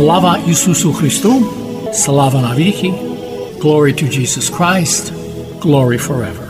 Слава Ісусу Христу, слава навіки, glory to Jesus Christ, glory forever.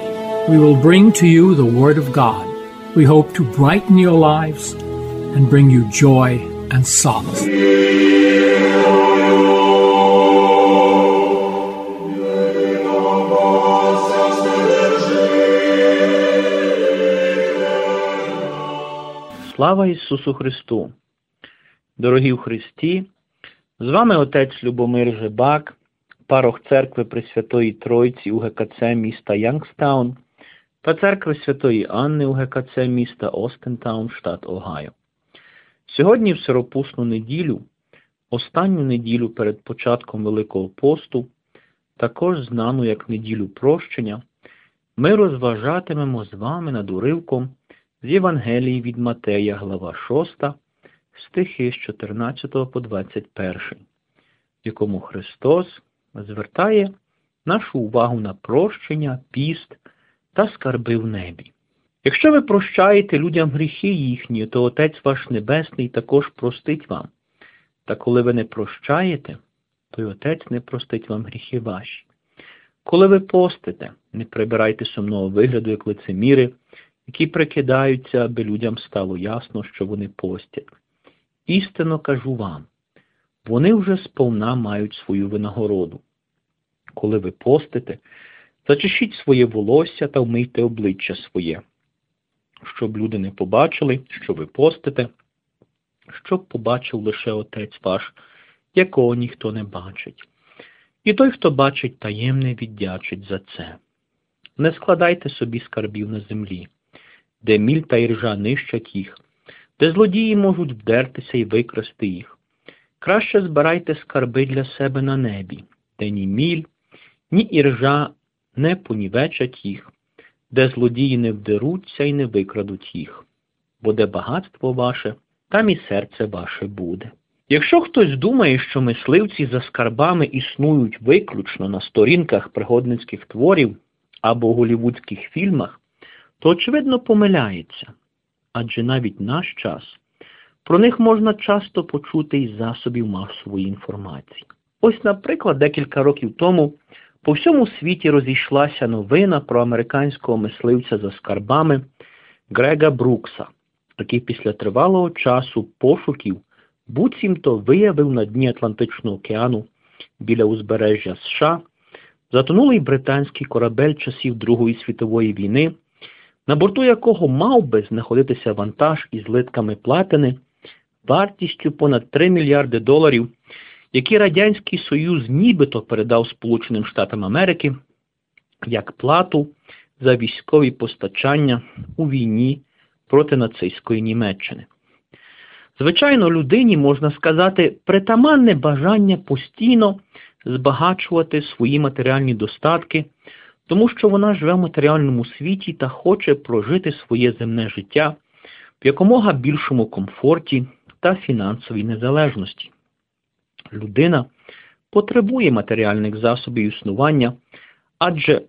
we will bring to you the Word of God. We hope to brighten your lives and bring you joy and solace. Слава Ісусу Христу! Дорогі в Христі! З вами отець Любомир Жебак, парох церкви Пресвятої Тройці у ГКЦ міста Янгстаун та церкви Святої Анни у ГКЦ міста Остентаун, штат Огайо. Сьогодні, в Сиропусну неділю, останню неділю перед початком Великого посту, також знану як неділю прощення, ми розважатимемо з вами над уривком з Євангелії від Матея, глава 6, стихи з 14 по 21, в якому Христос звертає нашу увагу на прощення, піст та скарби в небі. Якщо ви прощаєте людям гріхи їхні, то Отець ваш Небесний також простить вам. Та коли ви не прощаєте, то й Отець не простить вам гріхи ваші. Коли ви постите, не прибирайте сумного вигляду, як лицеміри, які прикидаються, аби людям стало ясно, що вони постять. Істинно кажу вам, вони вже сповна мають свою винагороду. Коли ви постите, зачешіть своє волосся та вмийте обличчя своє, щоб люди не побачили, що ви постите, щоб побачив лише Отець ваш, якого ніхто не бачить. І той, хто бачить таємне, віддячить за це. Не складайте собі скарбів на землі, де міль та іржа нищать їх, де злодії можуть вдертися і викрасти їх. Краще збирайте скарби для себе на небі, де ні міль, ні іржа не понівечать їх, де злодії не вдеруться і не викрадуть їх, бо де багатство ваше, там і серце ваше буде. Якщо хтось думає, що мисливці за скарбами існують виключно на сторінках пригодницьких творів або голівудських фільмах, то очевидно помиляється, адже навіть наш час про них можна часто почути із засобів масової інформації. Ось, наприклад, декілька років тому по всьому світі розійшлася новина про американського мисливця за скарбами Грега Брукса, який після тривалого часу пошуків буцімто виявив на дні Атлантичного океану біля узбережжя США затонулий британський корабель часів Другої світової війни, на борту якого мав би знаходитися вантаж із литками платини вартістю понад 3 мільярди доларів, які Радянський Союз нібито передав Сполученим Штатам Америки як плату за військові постачання у війні проти нацистської Німеччини. Звичайно, людині, можна сказати, притаманне бажання постійно збагачувати свої матеріальні достатки, тому що вона живе в матеріальному світі та хоче прожити своє земне життя в якомога більшому комфорті та фінансовій незалежності. Людина потребує матеріальних засобів існування, адже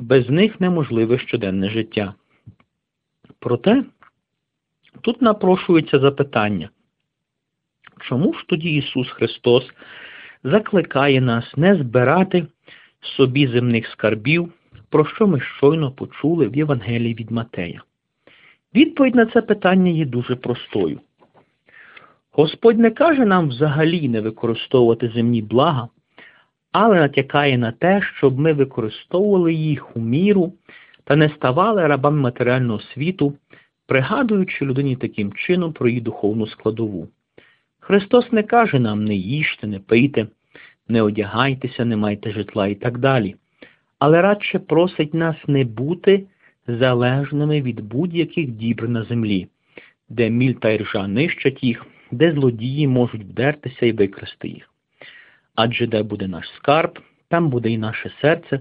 без них неможливе щоденне життя. Проте тут напрошується запитання, чому ж тоді Ісус Христос закликає нас не збирати собі земних скарбів, про що ми щойно почули в Євангелії від Матея? Відповідь на це питання є дуже простою. Господь не каже нам взагалі не використовувати земні блага, але натякає на те, щоб ми використовували їх у міру та не ставали рабами матеріального світу, пригадуючи людині таким чином про її духовну складову. Христос не каже нам не їжте, не пийте, не одягайтеся, не майте житла і так далі, але радше просить нас не бути залежними від будь-яких дібр на землі, де міль та іржа нищать їх, де злодії можуть вдертися і викрасти їх. Адже де буде наш скарб, там буде і наше серце,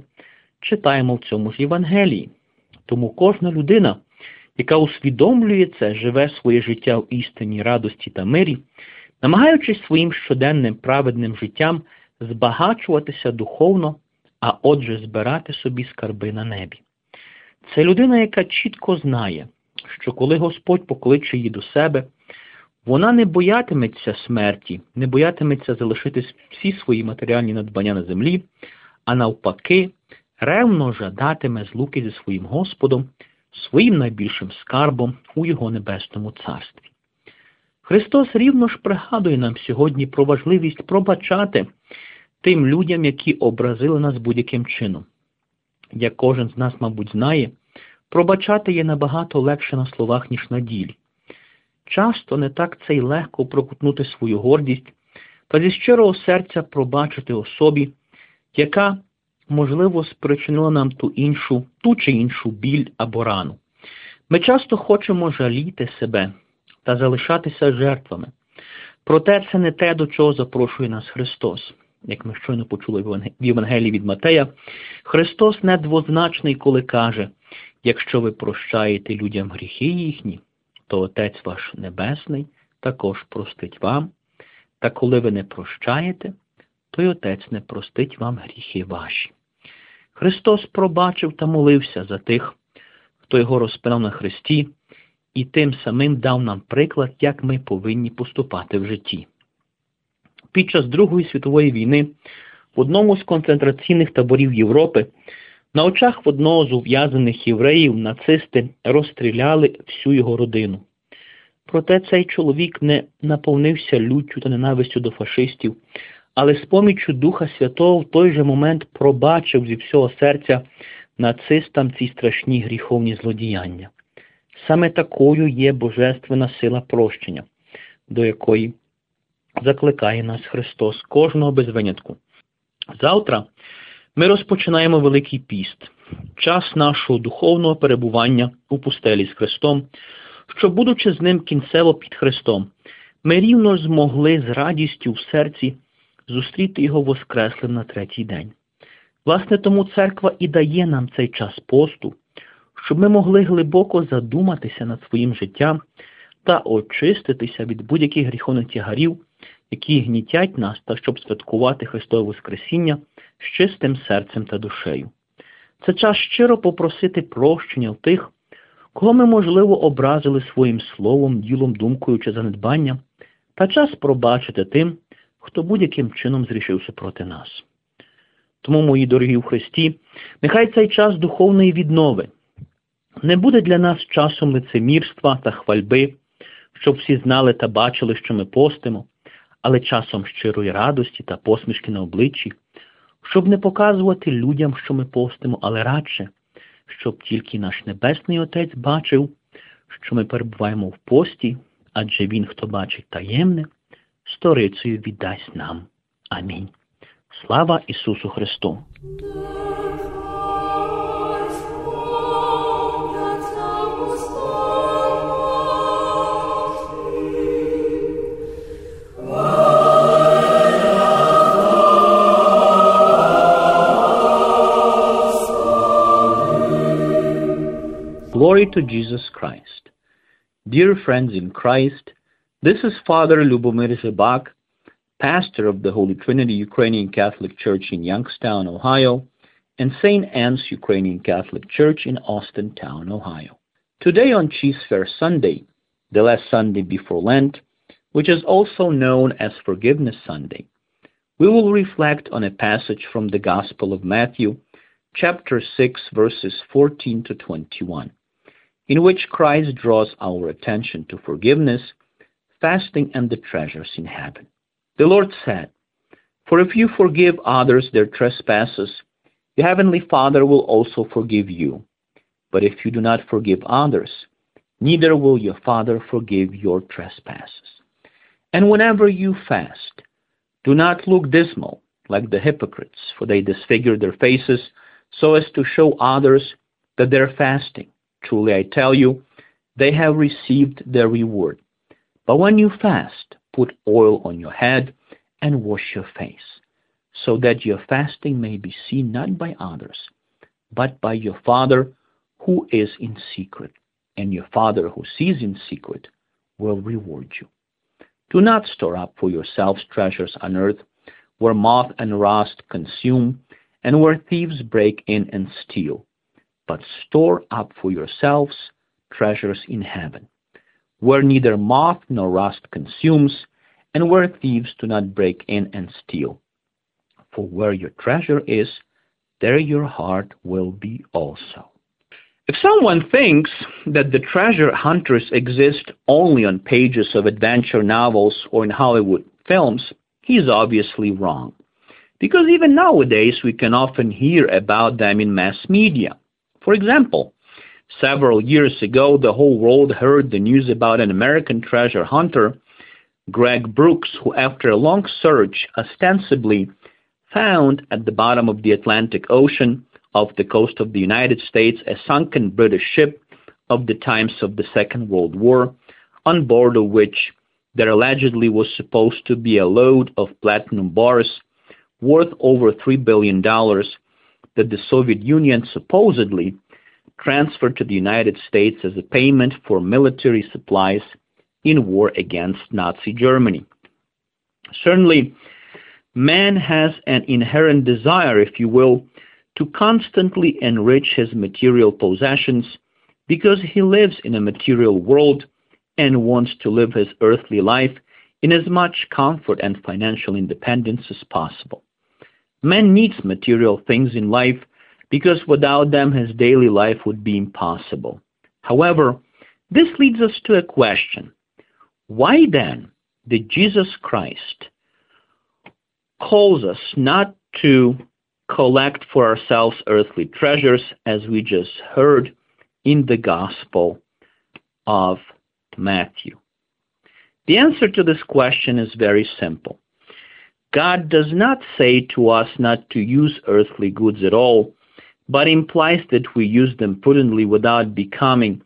читаємо в цьому ж Євангелії. Тому кожна людина, яка усвідомлює це, живе своє життя в істині, радості та мирі, намагаючись своїм щоденним праведним життям збагачуватися духовно, а отже, збирати собі скарби на небі. Це людина, яка чітко знає, що коли Господь покличе її до себе, вона не боятиметься смерті, не боятиметься залишити всі свої матеріальні надбання на землі, а навпаки, ревно жадатиме злуки зі своїм Господом, своїм найбільшим скарбом у Його небесному царстві. Христос рівно ж пригадує нам сьогодні про важливість пробачати тим людям, які образили нас будь-яким чином. Як кожен з нас, мабуть, знає, пробачати є набагато легше на словах, ніж на ділі. Часто не так це й легко прокутнути свою гордість та зі щирого серця пробачити особі, яка, можливо, спричинила нам ту іншу, ту чи іншу біль або рану. Ми часто хочемо жаліти себе та залишатися жертвами. Проте це не те, до чого запрошує нас Христос. Як ми щойно почули в Євангелії від Матея, Христос недвозначний, коли каже, якщо ви прощаєте людям гріхи їхні, то Отець ваш Небесний також простить вам, та коли ви не прощаєте, то й Отець не простить вам гріхи ваші. Христос пробачив та молився за тих, хто його розпинав на Христі, і тим самим дав нам приклад, як ми повинні поступати в житті. Під час Другої світової війни в одному з концентраційних таборів Європи на очах в одного з ув'язаних євреїв нацисти розстріляли всю його родину. Проте цей чоловік не наповнився люттю та ненавистю до фашистів, але з поміччю Духа Святого в той же момент пробачив зі всього серця нацистам ці страшні гріховні злодіяння. Саме такою є божественна сила прощення, до якої закликає нас Христос кожного без винятку. Завтра ми розпочинаємо Великий піст, час нашого духовного перебування у пустелі з Христом, щоб, будучи з ним кінцево під Христом, ми рівно змогли з радістю в серці зустріти його Воскреслим на третій день. Власне, тому церква і дає нам цей час посту, щоб ми могли глибоко задуматися над своїм життям та очиститися від будь-яких гріховних тягарів, які гнітять нас, та щоб святкувати Христове Воскресіння з чистим серцем та душею. Це час щиро попросити прощення в тих, кого ми, можливо, образили своїм словом, ділом, думкою чи занедбанням, та час пробачити тим, хто будь-яким чином зрішився проти нас. Тому, мої дорогі в Христі, нехай цей час духовної віднови не буде для нас часом лицемірства та хвальби, щоб всі знали та бачили, що ми постимо, але часом щирої радості та посмішки на обличчі, щоб не показувати людям, що ми постимо, але радше, щоб тільки наш Небесний Отець бачив, що ми перебуваємо в пості, адже Він, хто бачить таємне, сторицею віддасть нам. Амінь. Слава Ісусу Христу! Glory to Jesus Christ. Dear friends in Christ, this is Father Lubomir Zebak, pastor of the Holy Trinity Ukrainian Catholic Church in Youngstown, Ohio, and St. Anne's Ukrainian Catholic Church in Austintown, Ohio. Today on Cheese Fair Sunday, the last Sunday before Lent, which is also known as Forgiveness Sunday, we will reflect on a passage from the Gospel of Matthew, chapter 6, verses 14 to 21 in which Christ draws our attention to forgiveness, fasting, and the treasures in heaven. The Lord said, For if you forgive others their trespasses, your heavenly Father will also forgive you. But if you do not forgive others, neither will your Father forgive your trespasses. And whenever you fast, do not look dismal like the hypocrites, for they disfigure their faces so as to show others that they're fasting. Truly I tell you, they have received their reward. But when you fast, put oil on your head and wash your face, so that your fasting may be seen not by others, but by your Father who is in secret, and your Father who sees in secret will reward you. Do not store up for yourselves treasures on earth, where moth and rust consume, and where thieves break in and steal, but store up for yourselves treasures in heaven, where neither moth nor rust consumes, and where thieves do not break in and steal. For where your treasure is, there your heart will be also. If someone thinks that the treasure hunters exist only on pages of adventure novels or in Hollywood films, he's obviously wrong. Because even nowadays we can often hear about them in mass media. For example, several years ago the whole world heard the news about an American treasure hunter, Greg Brooks, who after a long search ostensibly found at the bottom of the Atlantic Ocean off the coast of the United States a sunken British ship of the times of the Second World War, on board of which there allegedly was supposed to be a load of platinum bars worth over $3 billion that the Soviet Union supposedly transferred to the United States as a payment for military supplies in war against Nazi Germany. Certainly, man has an inherent desire, if you will, to constantly enrich his material possessions because he lives in a material world and wants to live his earthly life in as much comfort and financial independence as possible. Man needs material things in life because without them his daily life would be impossible. However, this leads us to a question. Why then did Jesus Christ calls us not to collect for ourselves earthly treasures, as we just heard in the Gospel of Matthew? The answer to this question is very simple. God does not say to us not to use earthly goods at all, but implies that we use them prudently without becoming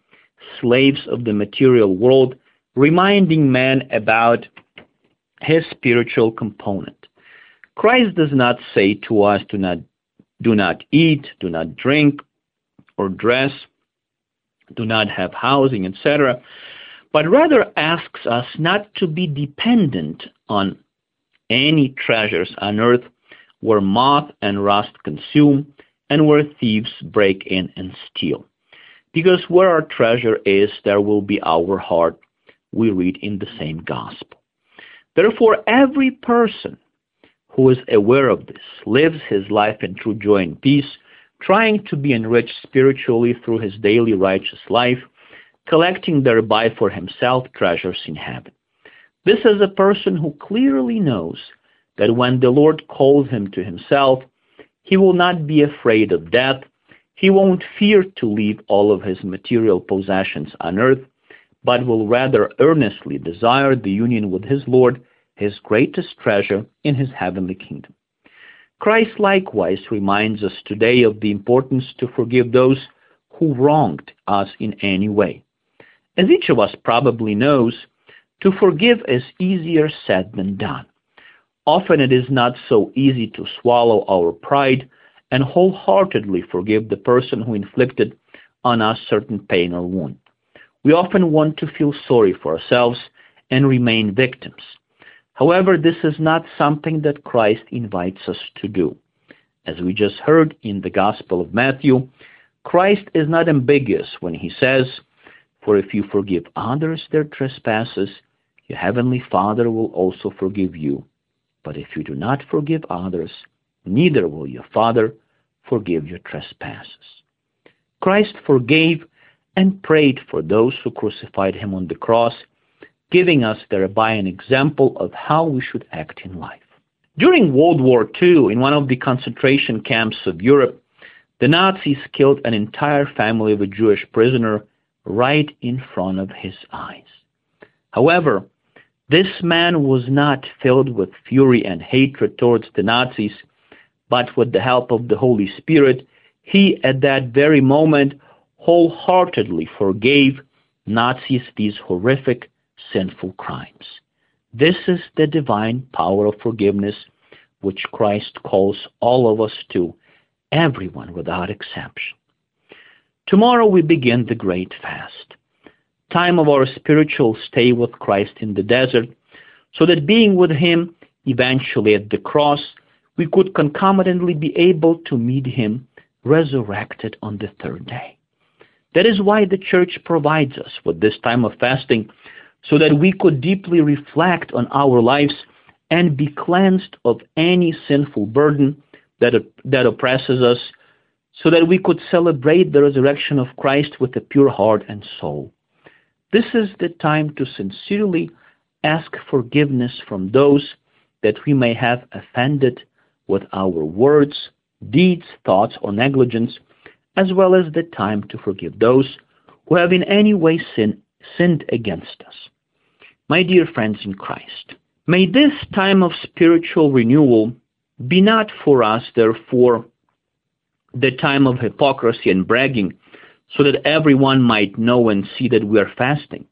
slaves of the material world, reminding man about his spiritual component. Christ does not say to us, do not, do not eat, do not drink or dress, do not have housing, etc., but rather asks us not to be dependent on any treasures on earth where moth and rust consume and where thieves break in and steal. Because where our treasure is, there will be our heart, we read in the same gospel. Therefore, every person who is aware of this lives his life in true joy and peace, trying to be enriched spiritually through his daily righteous life, collecting thereby for himself treasures in heaven. This is a person who clearly knows that when the Lord calls him to himself, he will not be afraid of death. He won't fear to leave all of his material possessions on earth, but will rather earnestly desire the union with his Lord his greatest treasure in his heavenly kingdom. Christ likewise reminds us today of the importance to forgive those who wronged us in any way. As each of us probably knows, to forgive is easier said than done. Often it is not so easy to swallow our pride and wholeheartedly forgive the person who inflicted on us certain pain or wound. We often want to feel sorry for ourselves and remain victims. However, this is not something that Christ invites us to do. As we just heard in the Gospel of Matthew, Christ is not ambiguous when he says, For if you forgive others their trespasses, your heavenly Father will also forgive you. But if you do not forgive others, neither will your Father forgive your trespasses. Christ forgave and prayed for those who crucified him on the cross giving us thereby an example of how we should act in life. During World War II, in one of the concentration camps of Europe, The Nazis killed an entire family of a Jewish prisoner right in front of his eyes. However, this man was not filled with fury and hatred towards the Nazis, but with the help of the Holy Spirit, he at that very moment wholeheartedly forgave Nazis these horrific, sinful crimes. This is the divine power of forgiveness which Christ calls all of us to, everyone without exception. Tomorrow we begin the great fast, time of our spiritual stay with Christ in the desert, so that being with him eventually at the cross, we could concomitantly be able to meet him resurrected on the third day. That is why the church provides us with this time of fasting, so that we could deeply reflect on our lives and be cleansed of any sinful burden that, that oppresses us so that we could celebrate the resurrection of Christ with a pure heart and soul. This is the time to sincerely ask forgiveness from those that we may have offended with our words, deeds, thoughts, or negligence, as well as the time to forgive those who have in any way sin, sinned against us. My dear friends in Christ, may this time of spiritual renewal be not for us, therefore, the time of hypocrisy and bragging, so that everyone might know and see that we are fasting,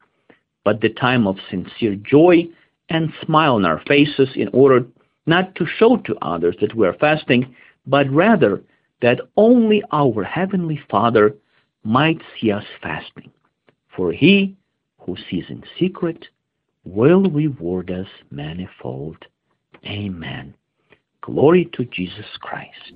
but the time of sincere joy and smile on our faces in order not to show to others that we are fasting, but rather that only our Heavenly Father might see us fasting. For he who sees in secret will reward us manifold. Amen. Glory to Jesus Christ.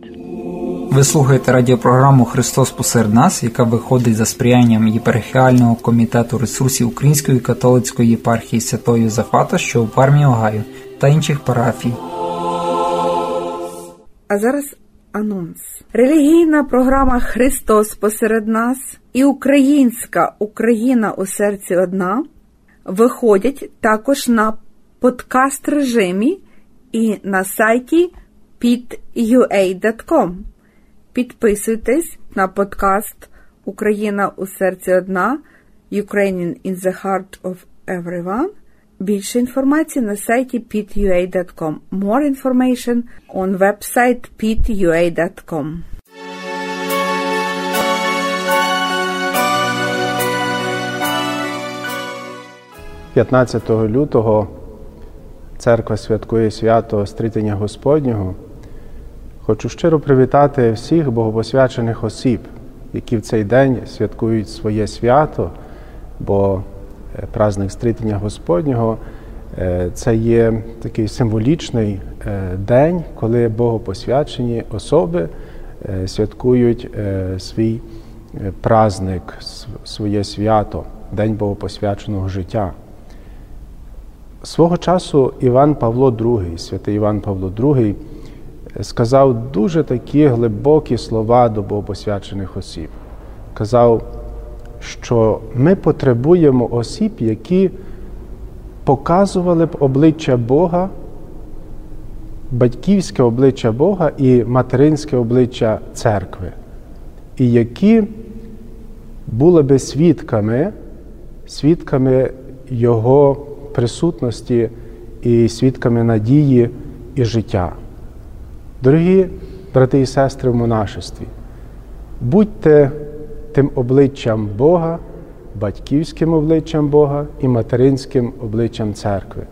Ви слухаєте радіопрограму Христос посеред нас, яка виходить за сприянням єпархіального комітету ресурсів Української католицької єпархії Святої Йозафата, що у Пармі Огайо, та інших парафій. А зараз анонс. Релігійна програма Христос посеред нас і українська Україна у серці одна виходять також на подкаст режимі і на сайті pitua.com. Підписуйтесь на подкаст Україна у серці одна Ukrainian in the heart of everyone. Більше інформації на сайті pitua.com. More information on website pitua.com. «15 лютого церква святкує свято Стрітення Господнього. Хочу щиро привітати всіх богопосвячених осіб, які в цей день святкують своє свято, бо е, праздник Стрітення Господнього е, це є такий символічний е, день, коли богопосвячені особи святкують свій праздник, своє свято, День Богопосвяченого життя. Свого часу Іван Павло II, святий Іван Павло II, сказав дуже такі глибокі слова до богопосвячених осіб. Казав, що ми потребуємо осіб, які показували б обличчя Бога, батьківське обличчя Бога і материнське обличчя церкви, і які були би свідками, свідками Його присутності і свідками надії і життя. Дорогі брати і сестри в монашестві, будьте тим обличчям Бога, батьківським обличчям Бога і материнським обличчям церкви.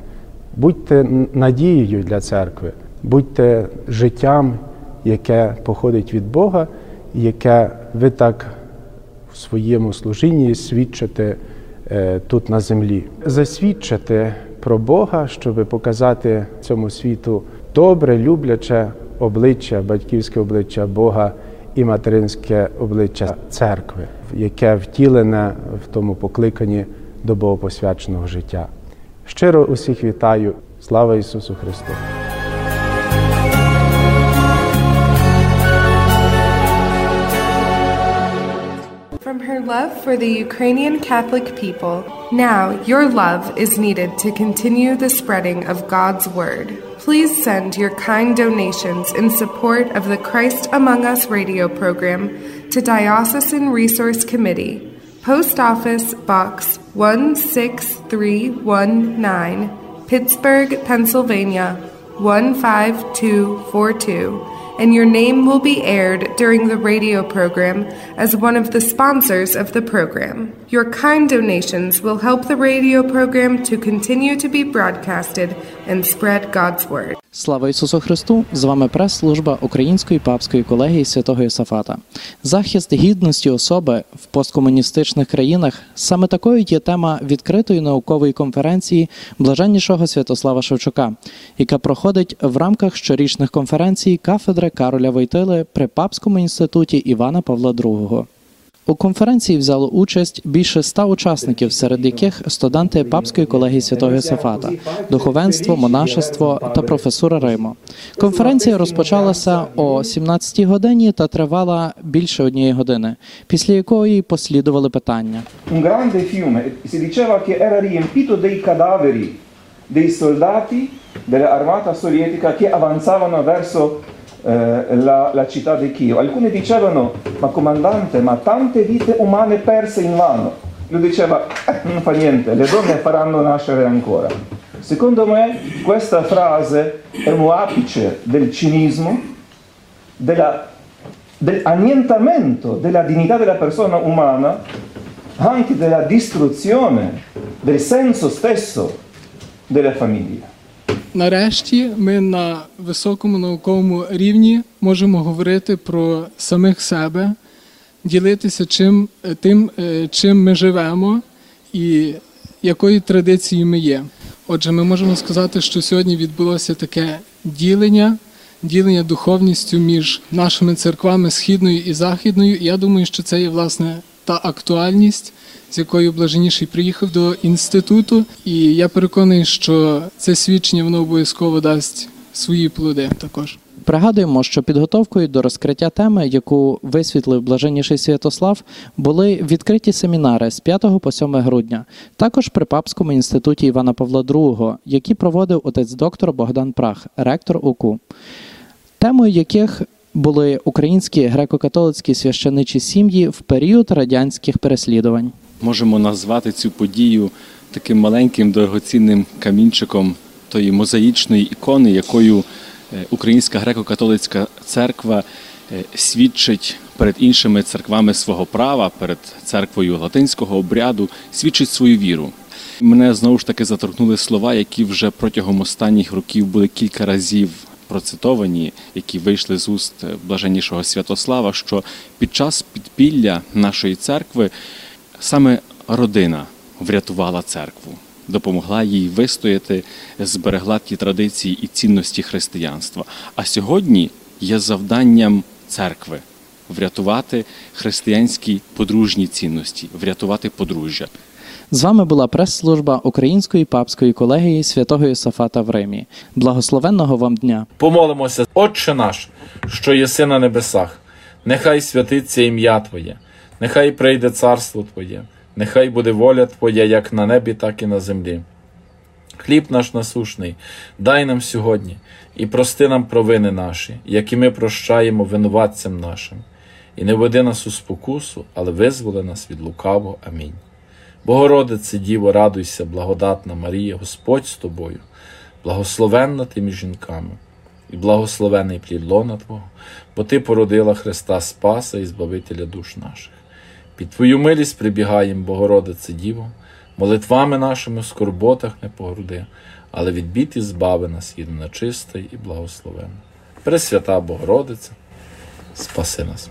Будьте надією для церкви, будьте життям, яке походить від Бога, яке ви так в своєму служінні свідчите. Е, тут на землі. Засвідчити про Бога, щоб показати цьому світу добре, любляче обличчя, батьківське обличчя Бога і материнське обличчя церкви, яке втілене в тому покликанні до богопосвяченого життя. Щиро усіх вітаю! Слава Ісусу Христу! Love for the Ukrainian Catholic people, now your love is needed to continue the spreading of God's Word. please send your kind donations in support of the Christ Among Us radio program to Diocesan Resource Committee, Post Office Box 16319, Pittsburgh, Pennsylvania 15242 and your name will be aired during the radio program as one of the sponsors of the program. Your kind donations will help the radio program to continue to be broadcasted and spread God's word. Слава Ісусу Христу! З вами прес-служба Української папської колегії святого Йосафата. Захист гідності особи в посткомуністичних країнах саме такою є тема відкритої наукової конференції блаженнішого Святослава Шевчука, яка проходить в рамках щорічних конференцій кафедри Кароля Войтили при Папському інституті Івана Павла II. У конференції взяло участь більше ста учасників, серед яких студенти папської колегії святого Йосифата, духовенство, монашество та професура Риму. Конференція розпочалася о 17-й годині та тривала більше однієї години, після якої послідували питання. Un grande fiume, si diceva che era riempito dei cadaveri dei soldati dell'armata sovietica che avanzavano eh, la, la città di Kiev. Alcuni dicevano, ma comandante, ma tante vite umane perse in vano. Lui diceva, eh, non fa niente, le donne faranno nascere ancora. Secondo me questa frase è un apice del cinismo, della, dell'annientamento della dignità della persona umana, anche della distruzione del senso stesso della famiglia. Нарешті ми на високому науковому рівні можемо говорити про самих себе, ділитися чим, тим, е, чим ми живемо і якою традицією ми є. Отже, ми можемо сказати, що сьогодні відбулося таке ділення, ділення духовністю між нашими церквами східною і західною. І я думаю, що це є власне та актуальність, з якою блаженніший приїхав до інституту. І я переконаний, що це свідчення воно обов'язково дасть свої плоди також. Пригадуємо, що підготовкою до розкриття теми, яку висвітлив блаженніший Святослав, були відкриті семінари з 5 по 7 грудня, також при Папському інституті Івана Павла II, які проводив отець доктор Богдан Прах, ректор УКУ, темою яких були українські греко-католицькі священичі сім'ї в період радянських переслідувань. Можемо назвати цю подію таким маленьким дорогоцінним камінчиком тої мозаїчної ікони, якою Українська греко-католицька церква свідчить перед іншими церквами свого права, перед церквою латинського обряду, свідчить свою віру. Мене знову ж таки заторкнули слова, які вже протягом останніх років були кілька разів процитовані, які вийшли з уст блаженнішого Святослава, що під час підпілля нашої церкви саме родина врятувала церкву, допомогла їй вистояти, зберегла ті традиції і цінності християнства. А сьогодні є завданням церкви врятувати християнські подружні цінності, врятувати подружжя. З вами була прес-служба Української папської колегії святого Йосафата в Римі. Благословенного вам дня! Помолимося, Отче наш, що єси на небесах, нехай святиться ім'я Твоє, нехай прийде царство Твоє, нехай буде воля Твоя як на небі, так і на землі. Хліб наш насушний, дай нам сьогодні і прости нам провини наші, які ми прощаємо винуватцям нашим, і не веди нас у спокусу, але визволи нас від лукавого. Амінь. Богородице, Діво, радуйся, благодатна Марія, Господь з тобою, благословенна ти між жінками, і благословений плід лона Твого, бо Ти породила Христа Спаса і Збавителя душ наших. Під Твою милість прибігаєм, Богородице Діво, молитвами нашими в скорботах не погруди, але від бід і збави нас єдина чиста і благословенна. Пресвята Богородиця, спаси нас.